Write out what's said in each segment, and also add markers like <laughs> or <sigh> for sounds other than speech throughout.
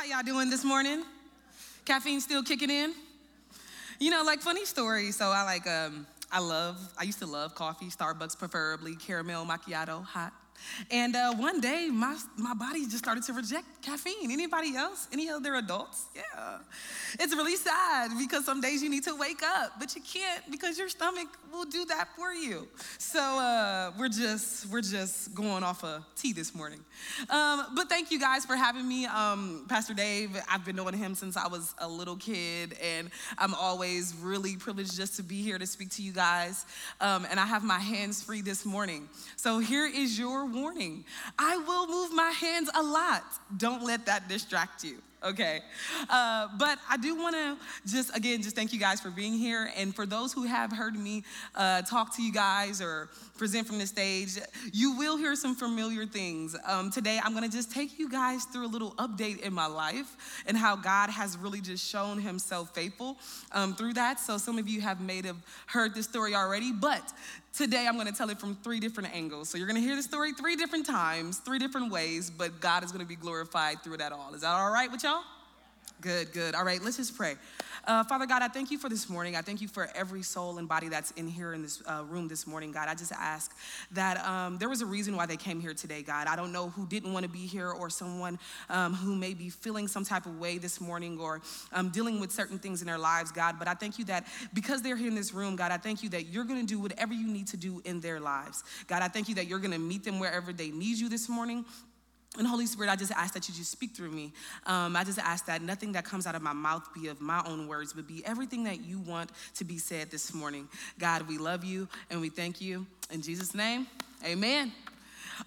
How y'all doing this morning? Caffeine still kicking in? You know, like funny story. So I like, um, I love, I used to love coffee, Starbucks preferably, caramel macchiato, hot. And uh, one day, my, my body just started to reject caffeine. Anybody else? Any other adults? Yeah. It's really sad because some days you need to wake up, but you can't because your stomach will do that for you. So uh, we're just we're just going off of tea this morning. Um, but thank you guys for having me, um, Pastor Dave. I've been knowing him since I was a little kid, and I'm always really privileged just to be here to speak to you guys. Um, and I have my hands free this morning. So here is your warning. I will move my hands a lot. Don't let that distract you okay? Uh, but I do want to just, again, just thank you guys for being here. And for those who have heard me uh, talk to you guys or present from the stage, you will hear some familiar things. Um, today, I'm going to just take you guys through a little update in my life and how God has really just shown himself faithful um, through that. So some of you have may have heard this story already, but today I'm going to tell it from three different angles. So you're going to hear the story three different times, three different ways, but God is going to be glorified through that all. Is that all right with y'all? Good, good. All right, let's just pray. Uh, Father God, I thank you for this morning. I thank you for every soul and body that's in here in this uh, room this morning, God. I just ask that um, there was a reason why they came here today, God. I don't know who didn't want to be here or someone um, who may be feeling some type of way this morning or um, dealing with certain things in their lives, God. But I thank you that because they're here in this room, God, I thank you that you're going to do whatever you need to do in their lives. God, I thank you that you're going to meet them wherever they need you this morning. And Holy Spirit, I just ask that you just speak through me. Um, I just ask that nothing that comes out of my mouth be of my own words, but be everything that you want to be said this morning. God, we love you and we thank you. In Jesus' name, amen.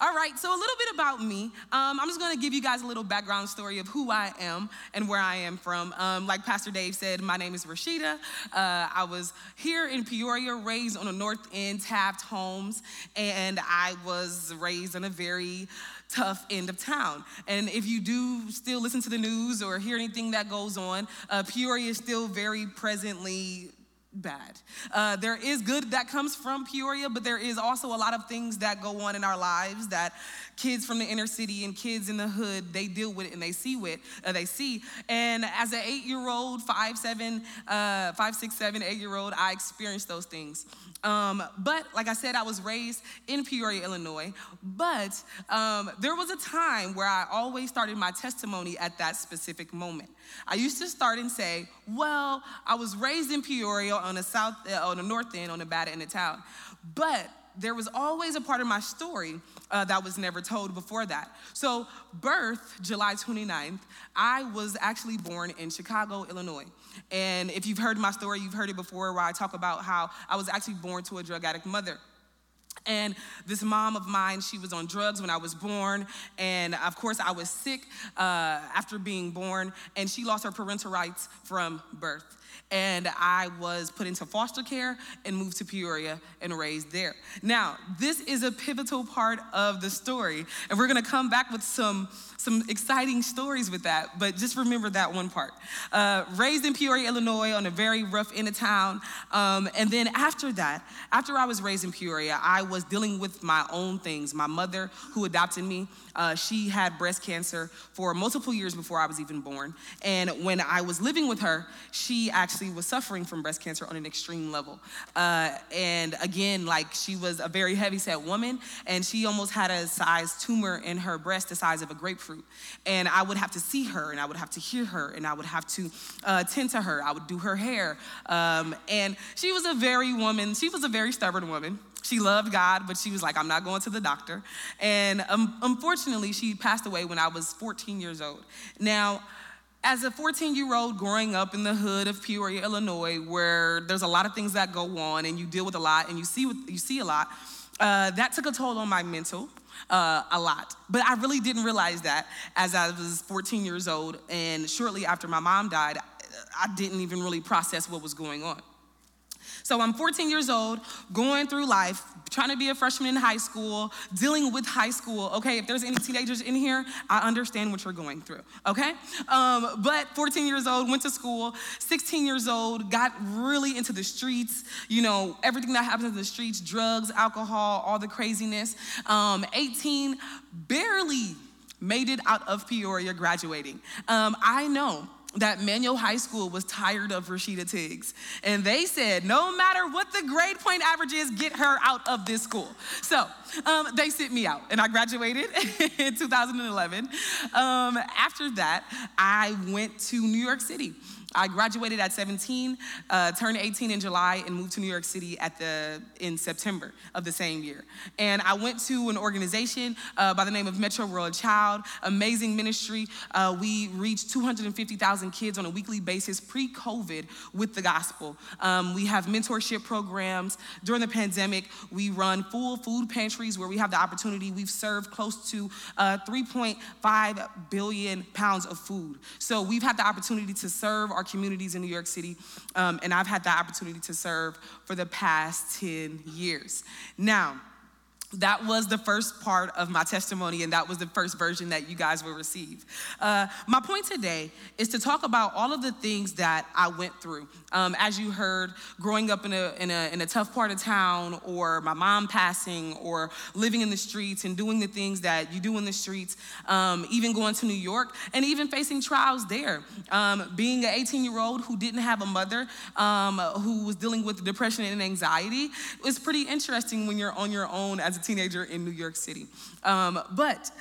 All right, so a little bit about me. Um, I'm just gonna give you guys a little background story of who I am and where I am from. Um, like Pastor Dave said, my name is Rasheeda. Uh, I was here in Peoria, raised on the North End, Taft Homes, and I was raised in a very tough end of town. And if you do still listen to the news or hear anything that goes on, uh, Peoria is still very presently bad. Uh, there is good that comes from Peoria, but there is also a lot of things that go on in our lives that kids from the inner city and kids in the hood they deal with it and they see with uh, they see. And as an eight-year-old, five, seven, uh, five, six, seven, eight-year-old, I experienced those things. Um, but like I said, I was raised in Peoria, Illinois. But um, there was a time where I always started my testimony at that specific moment. I used to start and say, "Well, I was raised in Peoria on the south, uh, on the north end, on the bad end of town." But there was always a part of my story uh, that was never told before that. So, birth, July 29th, I was actually born in Chicago, Illinois. And if you've heard my story, you've heard it before where I talk about how I was actually born to a drug addict mother. And this mom of mine, she was on drugs when I was born. And of course, I was sick uh, after being born, and she lost her parental rights from birth and I was put into foster care and moved to Peoria and raised there. Now, this is a pivotal part of the story, and we're gonna come back with some, some exciting stories with that, but just remember that one part. Uh, raised in Peoria, Illinois, on a very rough end of town, um, and then after that, after I was raised in Peoria, I was dealing with my own things. My mother, who adopted me, uh, she had breast cancer for multiple years before I was even born. And when I was living with her, she actually was suffering from breast cancer on an extreme level. Uh, and again, like she was a very heavy set woman, and she almost had a size tumor in her breast the size of a grapefruit. And I would have to see her, and I would have to hear her, and I would have to uh, tend to her. I would do her hair. Um, and she was a very woman, she was a very stubborn woman. She loved God, but she was like, I'm not going to the doctor. And um, unfortunately, she passed away when I was 14 years old. Now, as a 14 year old growing up in the hood of Peoria, Illinois, where there's a lot of things that go on and you deal with a lot and you see, you see a lot, uh, that took a toll on my mental. Uh, a lot. But I really didn't realize that as I was 14 years old, and shortly after my mom died, I didn't even really process what was going on. So I'm 14 years old, going through life, trying to be a freshman in high school, dealing with high school. Okay, if there's any teenagers in here, I understand what you're going through. Okay, um, but 14 years old, went to school. 16 years old, got really into the streets. You know, everything that happens in the streets: drugs, alcohol, all the craziness. Um, 18, barely made it out of Peoria graduating. Um, I know that Manual High School was tired of Rasheeda Tiggs. And they said, no matter what the grade point average is, get her out of this school. So um, they sent me out, and I graduated <laughs> in 2011. Um, after that, I went to New York City. I graduated at 17, uh, turned 18 in July, and moved to New York City at the in September of the same year. And I went to an organization uh, by the name of Metro World Child, amazing ministry. Uh, we reached 250,000 kids on a weekly basis pre-COVID with the gospel. Um, we have mentorship programs during the pandemic. We run full food pantries where we have the opportunity. We've served close to uh, 3.5 billion pounds of food. So we've had the opportunity to serve our our communities in New York City, um, and I've had the opportunity to serve for the past 10 years. Now, that was the first part of my testimony, and that was the first version that you guys will receive. Uh, my point today is to talk about all of the things that I went through. Um, as you heard, growing up in a, in, a, in a tough part of town, or my mom passing, or living in the streets and doing the things that you do in the streets, um, even going to New York, and even facing trials there. Um, being an 18 year old who didn't have a mother, um, who was dealing with depression and anxiety, was pretty interesting when you're on your own as teenager in New York City. Um, but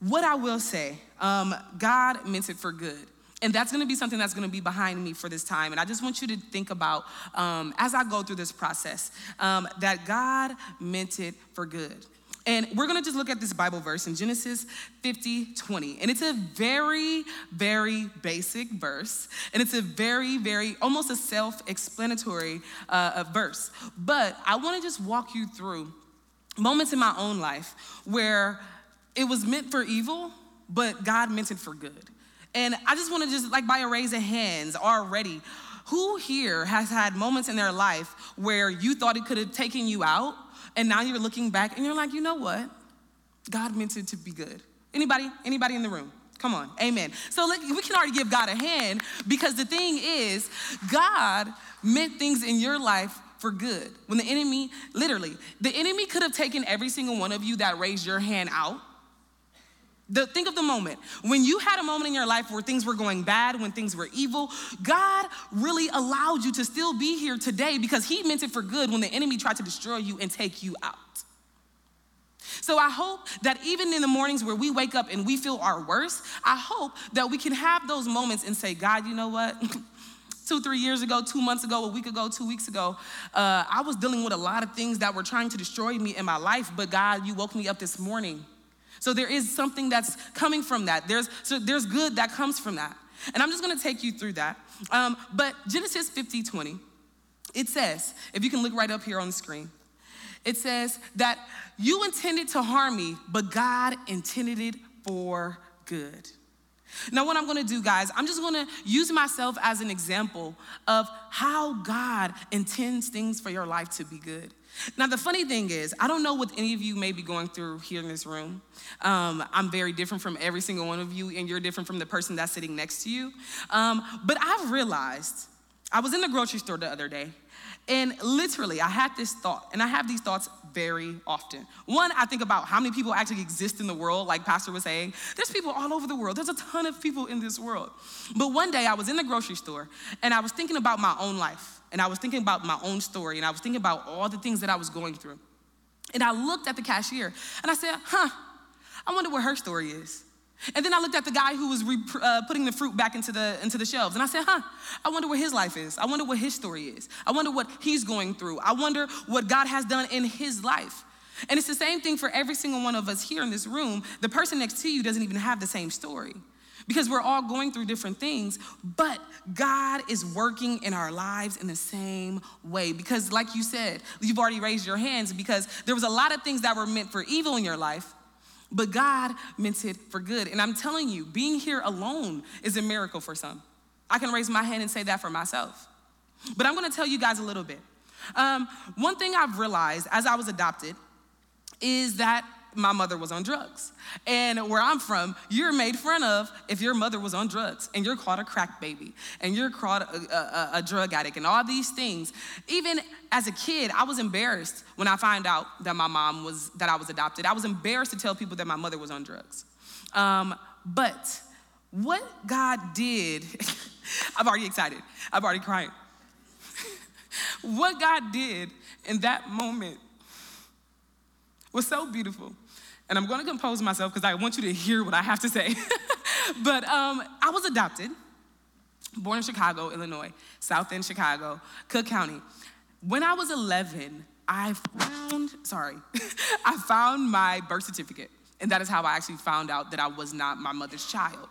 what I will say, um, God meant it for good. And that's gonna be something that's gonna be behind me for this time. And I just want you to think about, um, as I go through this process, um, that God meant it for good. And we're gonna just look at this Bible verse in Genesis 50, 20. And it's a very, very basic verse. And it's a very, very, almost a self explanatory uh, verse. But I wanna just walk you through moments in my own life where it was meant for evil, but God meant it for good. And I just want to just like by a raise of hands already, who here has had moments in their life where you thought it could have taken you out, and now you're looking back and you're like, you know what? God meant it to be good. Anybody? Anybody in the room? Come on, amen. So like, we can already give God a hand because the thing is, God meant things in your life for good. When the enemy, literally, the enemy could have taken every single one of you that raised your hand out. The, think of the moment when you had a moment in your life where things were going bad, when things were evil. God really allowed you to still be here today because He meant it for good when the enemy tried to destroy you and take you out. So I hope that even in the mornings where we wake up and we feel our worst, I hope that we can have those moments and say, God, you know what? <laughs> two, three years ago, two months ago, a week ago, two weeks ago, uh, I was dealing with a lot of things that were trying to destroy me in my life, but God, you woke me up this morning. So there is something that's coming from that. There's, so there's good that comes from that. And I'm just gonna take you through that. Um, but Genesis 50, 20, it says, if you can look right up here on the screen, it says that you intended to harm me, but God intended it for good. Now, what I'm gonna do, guys, I'm just gonna use myself as an example of how God intends things for your life to be good. Now, the funny thing is, I don't know what any of you may be going through here in this room. Um, I'm very different from every single one of you, and you're different from the person that's sitting next to you. Um, but I've realized, I was in the grocery store the other day, and literally, I had this thought, and I have these thoughts very often. One, I think about how many people actually exist in the world, like Pastor was saying. There's people all over the world, there's a ton of people in this world. But one day, I was in the grocery store, and I was thinking about my own life, and I was thinking about my own story, and I was thinking about all the things that I was going through. And I looked at the cashier, and I said, huh, I wonder what her story is. And then I looked at the guy who was re- uh, putting the fruit back into the, into the shelves. And I said, huh, I wonder what his life is. I wonder what his story is. I wonder what he's going through. I wonder what God has done in his life. And it's the same thing for every single one of us here in this room. The person next to you doesn't even have the same story because we're all going through different things, but God is working in our lives in the same way. Because, like you said, you've already raised your hands because there was a lot of things that were meant for evil in your life, but God meant it for good. And I'm telling you, being here alone is a miracle for some. I can raise my hand and say that for myself. But I'm gonna tell you guys a little bit. Um, one thing I've realized as I was adopted is that my mother was on drugs. And where I'm from, you're made fun of if your mother was on drugs and you're called a crack baby and you're called a, a, a, drug addict and all these things. Even as a kid, I was embarrassed when I found out that my mom was, that I was adopted. I was embarrassed to tell people that my mother was on drugs. Um, but what God did, <laughs> I'm already excited. I'm already crying. <laughs> what God did in that moment was so beautiful. And I'm gonna compose myself because I want you to hear what I have to say. <laughs> but um, I was adopted, born in Chicago, Illinois, South End Chicago, Cook County. When I was 11, I found, sorry, <laughs> I found my birth certificate. And that is how I actually found out that I was not my mother's child.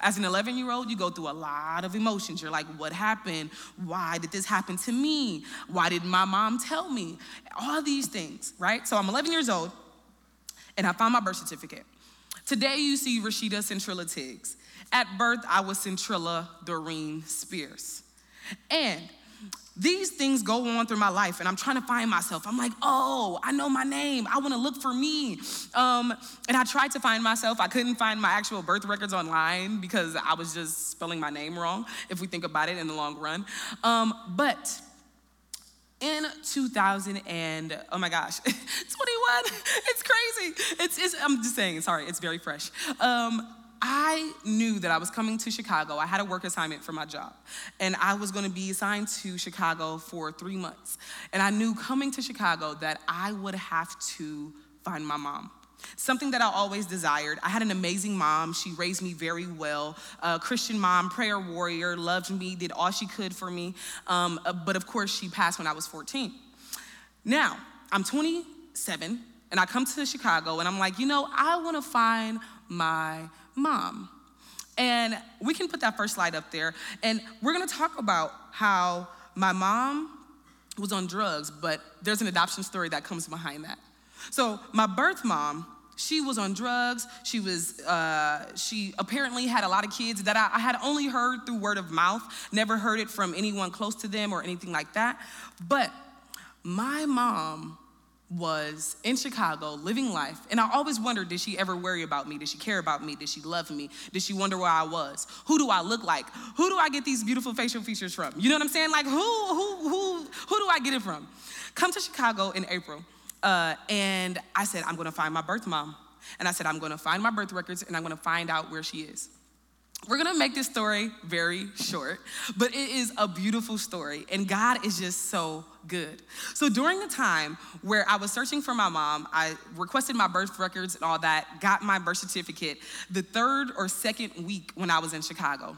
As an 11 year old, you go through a lot of emotions. You're like, what happened? Why did this happen to me? Why did my mom tell me? All these things, right? So I'm 11 years old, and I found my birth certificate. Today, you see Rasheeda Centrilla Tiggs. At birth, I was Centrilla Doreen Spears. And these things go on through my life and i'm trying to find myself. I'm like oh i know my name. I want to look for me. Um, and i tried to find myself. I couldn't find my actual birth records online because i was just spelling my name wrong if we think about it in the long run. Um, but in 2000 and oh my gosh <laughs> 21 it's crazy. It's, it's i'm just saying sorry it's very fresh. Um, I knew that I was coming to Chicago. I had a work assignment for my job, and I was going to be assigned to Chicago for three months. And I knew coming to Chicago that I would have to find my mom. Something that I always desired. I had an amazing mom. She raised me very well. A Christian mom, prayer warrior, loved me, did all she could for me. Um, but of course, she passed when I was 14. Now, I'm 27, and I come to Chicago, and I'm like, you know, I want to find my mom. And we can put that first slide up there. And we're gonna talk about how my mom was on drugs, but there's an adoption story that comes behind that. So, my birth mom, she was on drugs. She was, uh, she apparently had a lot of kids that I, I, had only heard through word of mouth, never heard it from anyone close to them or anything like that. But my mom was in Chicago living life. And I always wondered did she ever worry about me? Did she care about me? Did she love me? Did she wonder where I was? Who do I look like? Who do I get these beautiful facial features from? You know what I'm saying? Like, who, who, who, who do I get it from? Come to Chicago in April. Uh, and I said, I'm gonna find my birth mom. And I said, I'm gonna find my birth records and I'm gonna find out where she is. We're gonna make this story very short, but it is a beautiful story, and God is just so good. So, during the time where I was searching for my mom, I requested my birth records and all that, got my birth certificate the third or second week when I was in Chicago.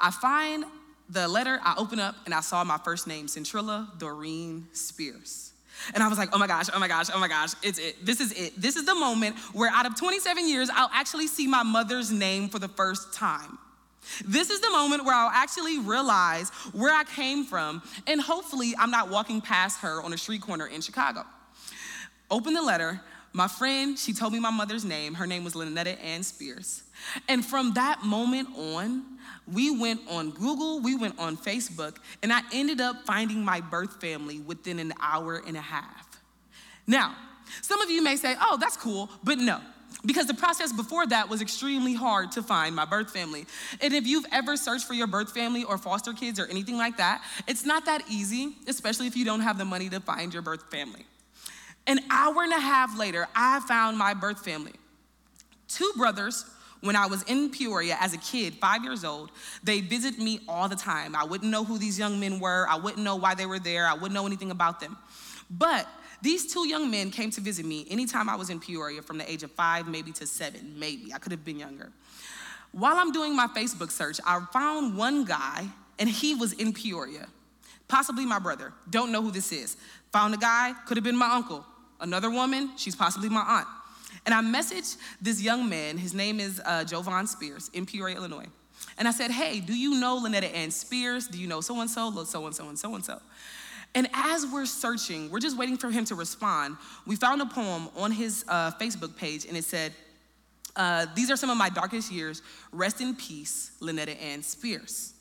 I find the letter, I open up, and I saw my first name, Centrilla Doreen Spears. And I was like, oh my gosh, oh my gosh, oh my gosh, it's it. This is it. This is the moment where out of 27 years, I'll actually see my mother's name for the first time. This is the moment where I'll actually realize where I came from, and hopefully, I'm not walking past her on a street corner in Chicago. Open the letter. My friend, she told me my mother's name. Her name was Lynetta Ann Spears. And from that moment on, we went on Google, we went on Facebook, and I ended up finding my birth family within an hour and a half. Now, some of you may say, oh, that's cool, but no. Because the process before that was extremely hard to find my birth family. And if you've ever searched for your birth family or foster kids or anything like that, it's not that easy, especially if you don't have the money to find your birth family. An hour and a half later, I found my birth family. Two brothers when I was in Peoria as a kid, five years old, they visit me all the time. I wouldn't know who these young men were. I wouldn't know why they were there. I wouldn't know anything about them. But these two young men came to visit me anytime I was in Peoria from the age of five, maybe to seven, maybe. I could have been younger. While I'm doing my Facebook search, I found one guy, and he was in Peoria, possibly my brother. Don't know who this is. Found a guy, could have been my uncle. Another woman, she's possibly my aunt. And I messaged this young man, his name is uh, Jovan Spears in Peoria, Illinois. And I said, hey, do you know Lynetta Ann Spears? Do you know so and so, so and so and so and so? And as we're searching, we're just waiting for him to respond. We found a poem on his uh, Facebook page, and it said, uh, These are some of my darkest years. Rest in peace, Lynetta Ann Spears.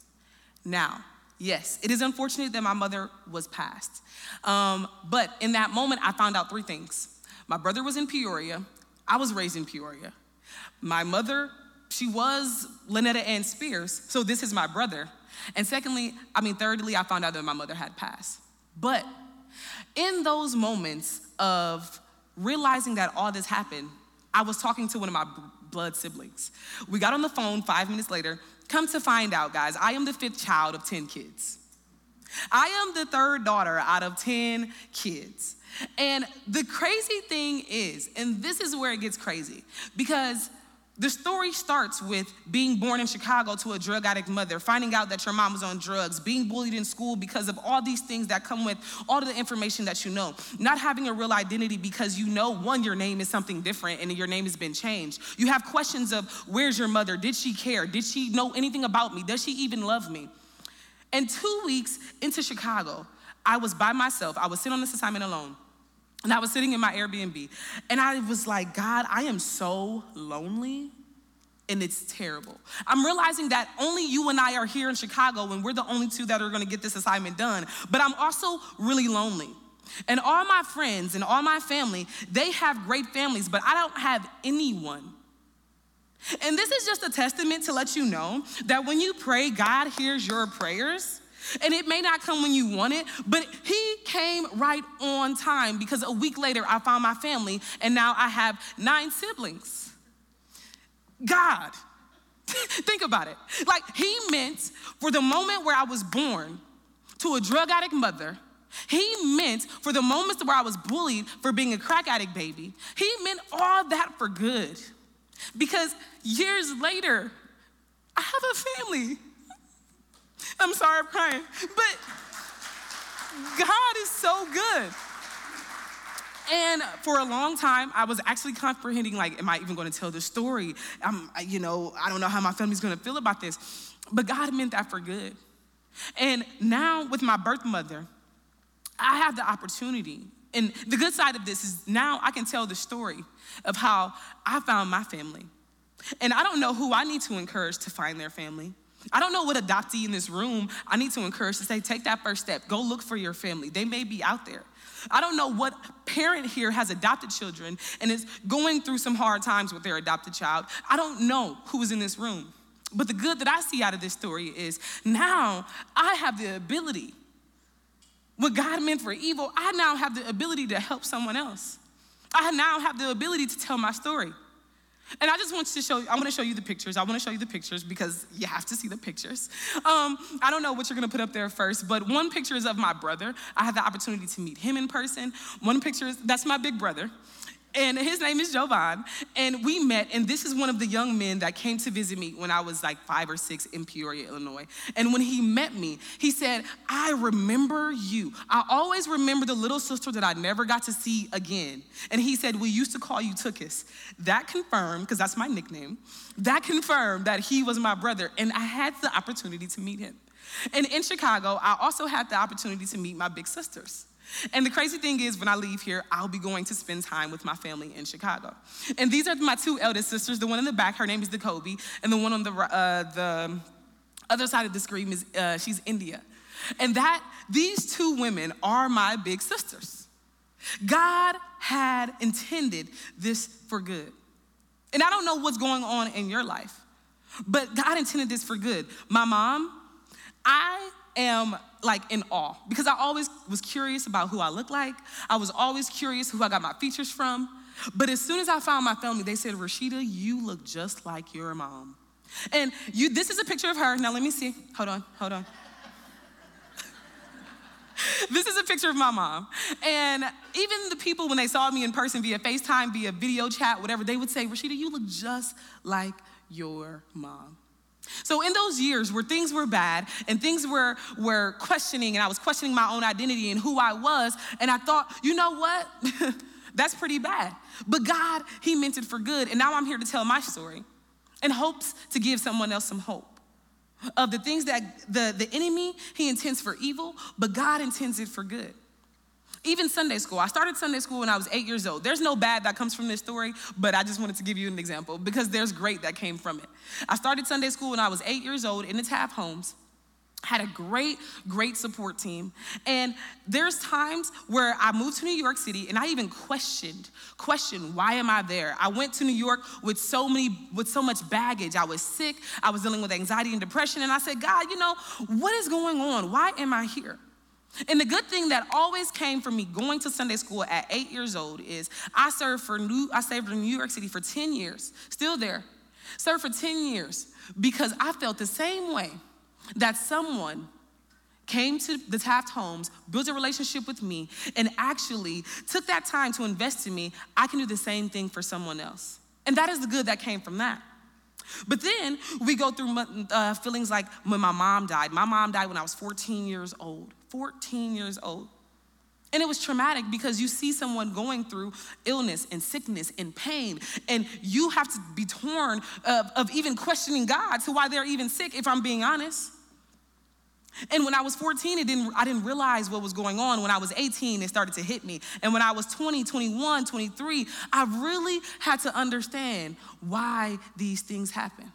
Now, yes, it is unfortunate that my mother was passed. Um, but in that moment, I found out three things. My brother was in Peoria, I was raised in Peoria. My mother, she was Lynetta Ann Spears, so this is my brother. And secondly, I mean, thirdly, I found out that my mother had passed. But in those moments of realizing that all this happened, I was talking to one of my blood siblings. We got on the phone five minutes later. Come to find out, guys, I am the fifth child of 10 kids. I am the third daughter out of 10 kids. And the crazy thing is, and this is where it gets crazy, because the story starts with being born in Chicago to a drug addict mother, finding out that your mom was on drugs, being bullied in school because of all these things that come with all of the information that you know, not having a real identity because you know, one, your name is something different and your name has been changed. You have questions of where's your mother? Did she care? Did she know anything about me? Does she even love me? And two weeks into Chicago, I was by myself. I was sitting on this assignment alone. And I was sitting in my Airbnb and I was like, God, I am so lonely and it's terrible. I'm realizing that only you and I are here in Chicago and we're the only two that are gonna get this assignment done, but I'm also really lonely. And all my friends and all my family, they have great families, but I don't have anyone. And this is just a testament to let you know that when you pray, God hears your prayers. And it may not come when you want it, but he came right on time because a week later I found my family and now I have nine siblings. God, <laughs> think about it. Like he meant for the moment where I was born to a drug addict mother, he meant for the moments where I was bullied for being a crack addict baby, he meant all that for good. Because years later, I have a family. I'm sorry, I'm crying. But God is so good. And for a long time, I was actually comprehending, like, am I even going to tell this story? I'm, you know, I don't know how my family's going to feel about this. But God meant that for good. And now with my birth mother, I have the opportunity. And the good side of this is now I can tell the story of how I found my family. And I don't know who I need to encourage to find their family. I don't know what adoptee in this room I need to encourage to say, take that first step. Go look for your family. They may be out there. I don't know what parent here has adopted children and is going through some hard times with their adopted child. I don't know who is in this room. But the good that I see out of this story is now I have the ability. What God meant for evil, I now have the ability to help someone else. I now have the ability to tell my story. And I just want to show you, I want to show you the pictures. I want to show you the pictures because you have to see the pictures. Um, I don't know what you're going to put up there first, but one picture is of my brother. I had the opportunity to meet him in person. One picture is, that's my big brother and his name is Jovan. And we met, and this is one of the young men that came to visit me when I was like five or six in Peoria, Illinois. And when he met me, he said, I remember you. I always remember the little sister that I never got to see again. And he said, We used to call you Tukis. That confirmed, because that's my nickname, that confirmed that he was my brother. And I had the opportunity to meet him. And in Chicago, I also had the opportunity to meet my big sisters. And the crazy thing is, when I leave here, I'll be going to spend time with my family in Chicago. And these are my two eldest sisters. The one in the back, her name is Jacoby, and the one on the, uh, the other side of the screen is uh, she's India. And that these two women are my big sisters. God had intended this for good. And I don't know what's going on in your life, but God intended this for good. My mom, I am like in awe because I always was curious about who I look like. I was always curious who I got my features from. But as soon as I found my family, they said, Rasheeda, you look just like your mom. And you, this is a picture of her. Now let me see. Hold on, hold on. <laughs> this is a picture of my mom. And even the people, when they saw me in person via FaceTime, via video chat, whatever, they would say, Rasheeda, you look just like your mom. So in those years where things were bad and things were, were questioning, and I was questioning my own identity and who I was, and I thought, you know what? <laughs> That's pretty bad. But God, He meant it for good. And now I'm here to tell my story in hopes to give someone else some hope of the things that the, the enemy, he intends for evil, but God intends it for good. Even Sunday school. I started Sunday school when I was eight years old. There's no bad that comes from this story, but I just wanted to give you an example because there's great that came from it. I started Sunday school when I was eight years old in the Taft homes. Had a great great support team. And there's times where i moved to new york city and i even questioned questioned why am i there? I went to new york with so many with so much baggage. I was sick. I was dealing with anxiety and depression. And i said god you know what is going on? Why am i here And the good thing that always came from me going to Sunday school at eight years old is I served for New, I served in New York City for 10 years, still there, served for 10 years because I felt the same way that someone came to the Taft homes, built a relationship with me, and actually took that time to invest in me, I can do the same thing for someone else. And that is the good that came from that. But then we go through uh, feelings like when my mom died. My mom died when I was 14 years old. 14 years old. And it was traumatic because you see someone going through illness and sickness and pain, and you have to be torn of, of even questioning God to why they're even sick, if I'm being honest. And when I was 14, it didn't, I didn't realize what was going on. When I was 18, it started to hit me. And when I was 20, 21, 23, I really had to understand why these things happen.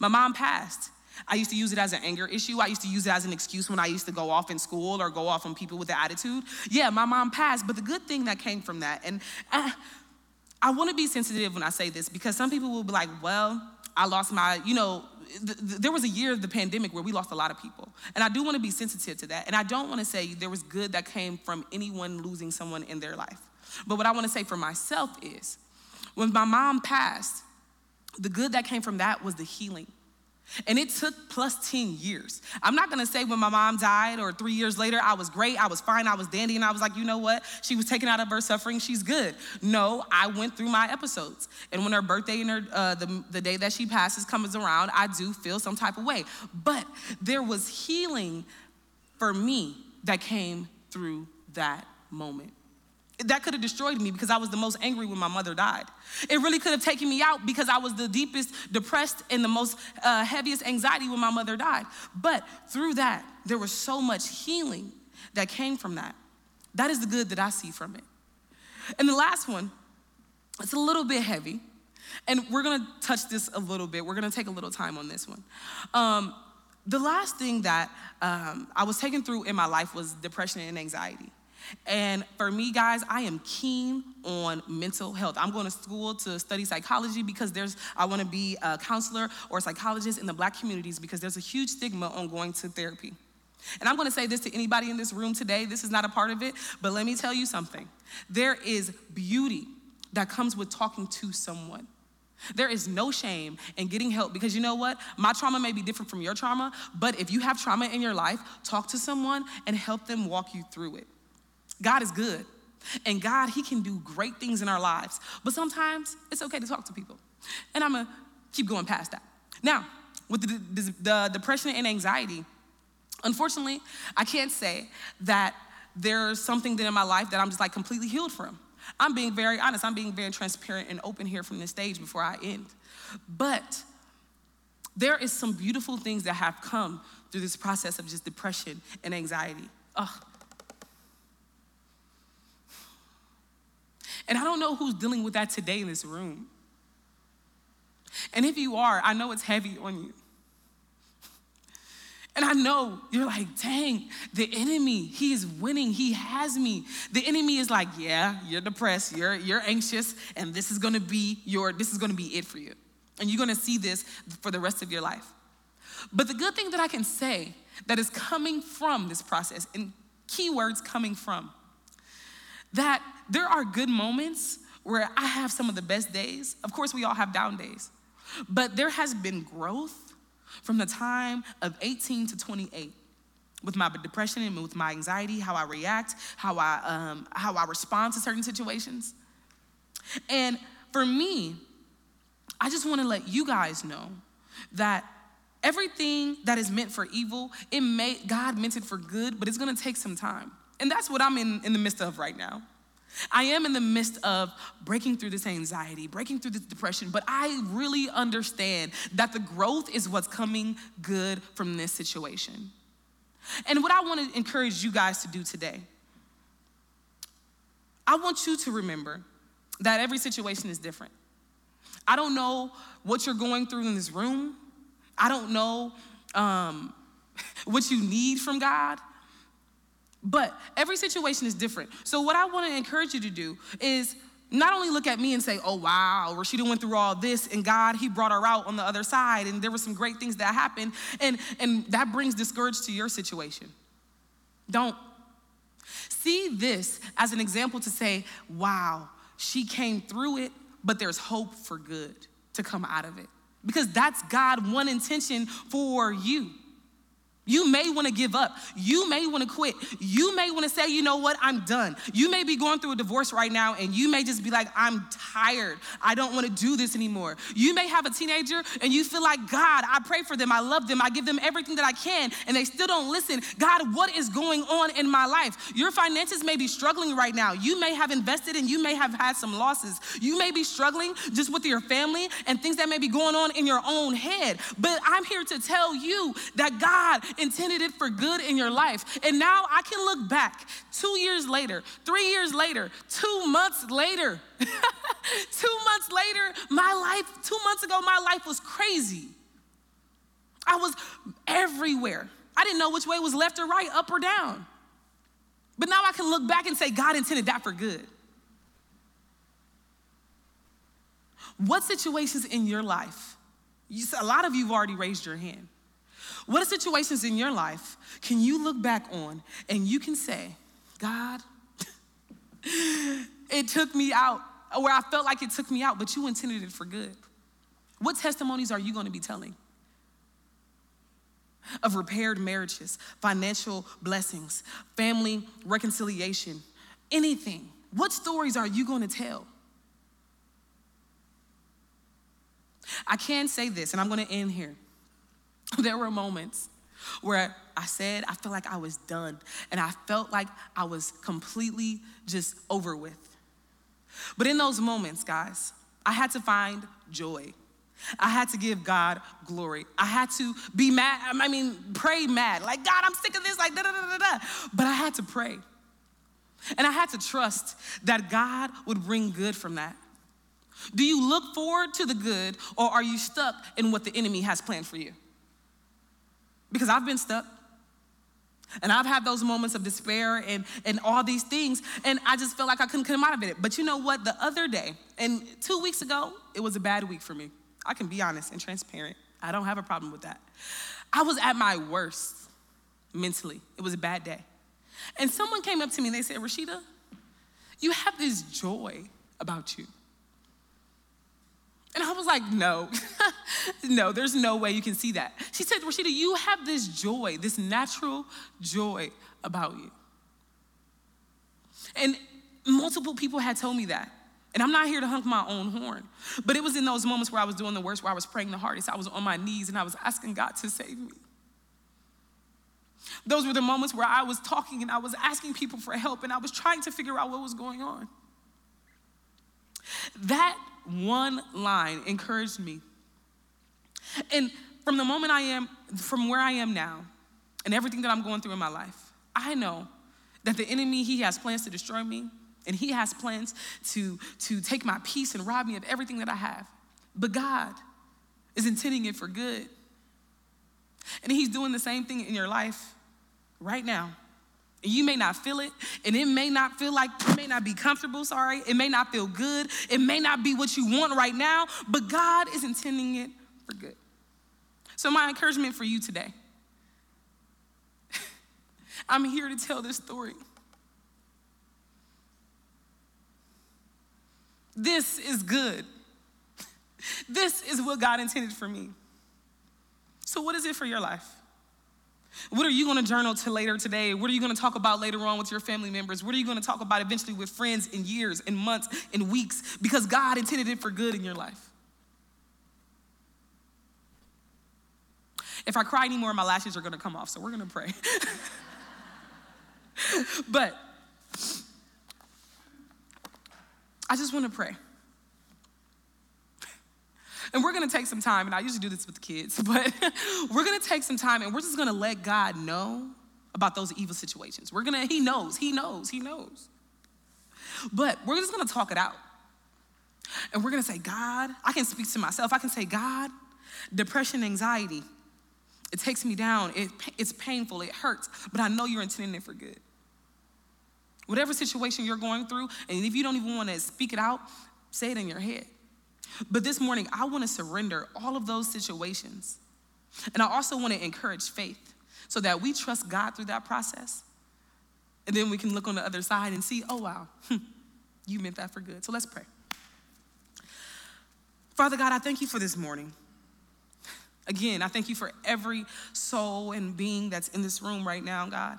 My mom passed. I used to use it as an anger issue. I used to use it as an excuse when I used to go off in school or go off on people with the attitude. Yeah, my mom passed, but the good thing that came from that, and uh, I, I want to be sensitive when I say this because some people will be like, well, I lost my, you know, th- th- there was a year of the pandemic where we lost a lot of people. And I do want to be sensitive to that. And I don't want to say there was good that came from anyone losing someone in their life. But what I want to say for myself is when my mom passed, the good that came from that was the healing. And it took plus 10 years. I'm not gonna say when my mom died or three years later, I was great, I was fine, I was dandy, and I was like, you know what? She was taken out of her suffering, she's good. No, I went through my episodes. And when her birthday and her, uh, the, the day that she passes comes around, I do feel some type of way. But there was healing for me that came through that moment. That could have destroyed me because I was the most angry when my mother died. It really could have taken me out because I was the deepest depressed and the most uh, heaviest anxiety when my mother died. But through that, there was so much healing that came from that. That is the good that I see from it. And the last one, it's a little bit heavy, and we're gonna touch this a little bit. We're gonna take a little time on this one. Um, the last thing that um, I was taken through in my life was depression and anxiety. And for me, guys, I am keen on mental health. I'm going to school to study psychology because there's, I want to be a counselor or a psychologist in the black communities because there's a huge stigma on going to therapy. And I'm going to say this to anybody in this room today. This is not a part of it, but let me tell you something. There is beauty that comes with talking to someone. There is no shame in getting help because you know what? My trauma may be different from your trauma, but if you have trauma in your life, talk to someone and help them walk you through it. God is good. And God, He can do great things in our lives. But sometimes it's okay to talk to people. And I'm gonna keep going past that. Now, with the, the, depression and anxiety, unfortunately, I can't say that there's something that in my life that I'm just like completely healed from. I'm being very honest, I'm being very transparent and open here from this stage before I end. But there is some beautiful things that have come through this process of just depression and anxiety. Ugh, And I don't know who's dealing with that today in this room. And if you are, I know it's heavy on you. And I know you're like, dang, the enemy, he is winning. He has me. The enemy is like, yeah, you're depressed, you're, you're anxious, and this is gonna be your, this is gonna be it for you. And you're gonna see this for the rest of your life. But the good thing that I can say that is coming from this process, and keywords coming from, that there are good moments where I have some of the best days. Of course, we all have down days, but there has been growth from the time of 18 to 28 with my depression and with my anxiety, how I react, how I, um, how I respond to certain situations. And for me, I just want to let you guys know that everything that is meant for evil, it may God meant it for good, but it's going to take some time. And that's what I'm in, in the midst of right now. I am in the midst of breaking through this anxiety, breaking through this depression, but I really understand that the growth is what's coming good from this situation. And what I want to encourage you guys to do today, I want you to remember that every situation is different. I don't know what you're going through in this room. I don't know um, <laughs> what you need from God. But every situation is different. So, what I want to encourage you to do is not only look at me and say, oh, wow, Rasheeda went through all this and God, He brought her out on the other side and there were some great things that happened. And, and that brings discouragement to your situation. Don't. See this as an example to say, wow, she came through it, but there's hope for good to come out of it. Because that's God' one intention for you. You may want to give up. You may want to quit. You may want to say, you know what, I'm done. You may be going through a divorce right now and you may just be like, I'm tired. I don't want to do this anymore. You may have a teenager and you feel like, God, I pray for them. I love them. I give them everything that I can and they still don't listen. God, what is going on in my life? Your finances may be struggling right now. You may have invested and you may have had some losses. You may be struggling just with your family and things that may be going on in your own head. But I'm here to tell you that God intended it for good in your life. And now I can look back two years later, three years later, two months later. <laughs> two months later, my life, two months ago, my life was crazy. I was everywhere. I didn't know which way was left or right, up or down. But now I can look back and say, God intended that for good. What situations in your life? You, a lot of you have already raised your hand. What situations in your life can you look back on and you can say, God, <laughs> it took me out, where I felt like it took me out, but you intended it for good? What testimonies are you going to be telling? Of repaired marriages, financial blessings, family reconciliation, anything. What stories are you going to tell? I can say this, and I'm going to end here. There were moments where I said, I felt like I was done, and I felt like I was completely just over with. But in those moments, guys, I had to find joy. I had to give God glory. I had to be mad, I mean, pray mad. Like, God, I'm sick of this, like, da da da da da. But I had to pray. And I had to trust that God would bring good from that. Do you look forward to the good, or are you stuck in what the enemy has planned for you? Because I've been stuck. And I've had those moments of despair and, and all these things, and I just felt like I couldn't come out of it. But you know what? The other day, and two weeks ago, it was a bad week for me. I can be honest and transparent. I don't have a problem with that. I was at my worst mentally. It was a bad day. And someone came up to me and they said, Rasheeda, you have this joy about you. And I was like, no, <laughs> <laughs> no, there's no way you can see that. She said, Rasheeda, you have this joy, this natural joy about you. And multiple people had told me that. And I'm not here to honk my own horn. But it was in those moments where I was doing the worst, where I was praying the hardest. I was on my knees and I was asking God to save me. Those were the moments where I was talking and I was asking people for help and I was trying to figure out what was going on. That one line encouraged me. And from the moment I am, from where I am now, and everything that I'm going through in my life, I know that the enemy, he has plans to destroy me, and he has plans to, to take my peace and rob me of everything that I have. But God is intending it for good. And he's doing the same thing in your life right now. You may not feel it, and it may not feel like, it may not be comfortable, sorry. It may not feel good. It may not be what you want right now, but God is intending it good. So, my encouragement for you today <laughs> I'm here to tell this story. This is good. <laughs> This is what God intended for me. So, what is it for your life? What are you going to journal to later today? What are you going to talk about later on with your family members? What are you going to talk about eventually with friends in years and months and weeks? Because God intended it for good in your life. If I cry anymore, my lashes are to come off, so we're to pray. <laughs> but I just want to pray. And we're gonna take some time, and I usually do this with the kids, <laughs> but we're gonna take some time and we're just gonna let God know about those evil situations. We're gonna, He knows, He knows, He knows. But we're just gonna talk it out. And we're gonna say, God, I can speak to myself. I can say, God, depression, anxiety, it takes me down. It, it's painful, it hurts, but I know you're intending it for good. Whatever situation you're going through, and if you don't even wanna speak it out, say it in your head. But this morning, I want to surrender all of those situations. And I also want to encourage faith so that we trust God through that process And then we can look on the other side and see, oh, wow, <laughs> you meant that for good. So let's pray. Father God, I thank you for this morning. Again, I thank you for every soul and being that's in this room right now, God.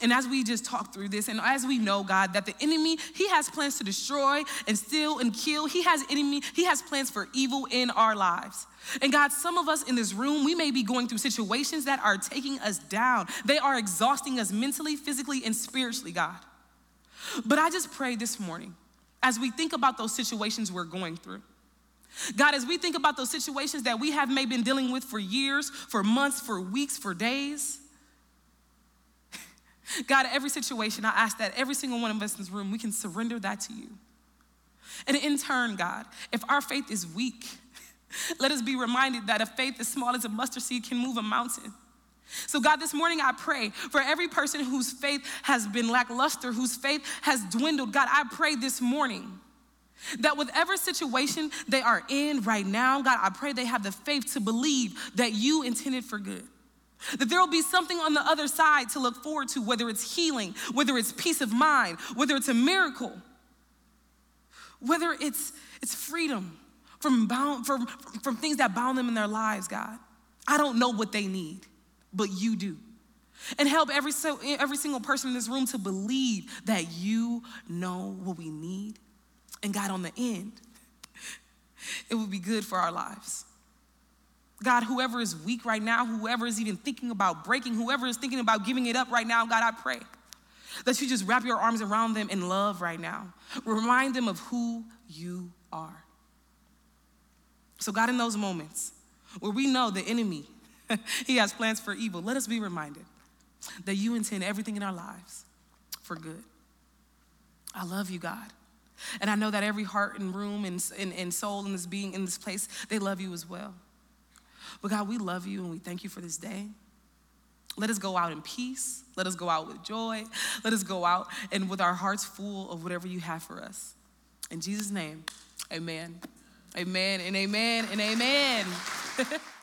And as we just talk through this, and as we know, God, that the enemy, he has plans to destroy and steal and kill. He has enemy, he has plans for evil in our lives. And God, some of us in this room, we may be going through situations that are taking us down. They are exhausting us mentally, physically, and spiritually, God. But I just pray this morning, as we think about those situations we're going through, God, as we think about those situations that we have maybe been dealing with for years, for months, for weeks, for days, <laughs> God, every situation, I ask that every single one of us in this room, we can surrender that to you. And in turn, God, if our faith is weak, <laughs> let us be reminded that a faith as small as a mustard seed can move a mountain. So, God, this morning I pray for every person whose faith has been lackluster, whose faith has dwindled. God, I pray this morning that whatever situation they are in right now, God, I pray they have the faith to believe that you intended for good. That there will be something on the other side to look forward to, whether it's healing, whether it's peace of mind, whether it's a miracle, whether it's, it's freedom from, bound, from, from things that bound them in their lives, God. I don't know what they need, but you do. And help every, so, every single person in this room to believe that you know what we need. And God, on the end, it will be good for our lives. God, whoever is weak right now, whoever is even thinking about breaking, whoever is thinking about giving it up right now, God, I pray that you just wrap your arms around them in love right now. Remind them of who you are. So, God, in those moments where we know the enemy, <laughs> he has plans for evil, let us be reminded that you intend everything in our lives for good. I love you, God. And I know that every heart and room and, and, and soul in this being in this place, they love you as well. But God, we love you and we thank you for this day. Let us go out in peace. Let us go out with joy. Let us go out and with our hearts full of whatever you have for us. In Jesus' name, amen. Amen and amen and amen. <laughs>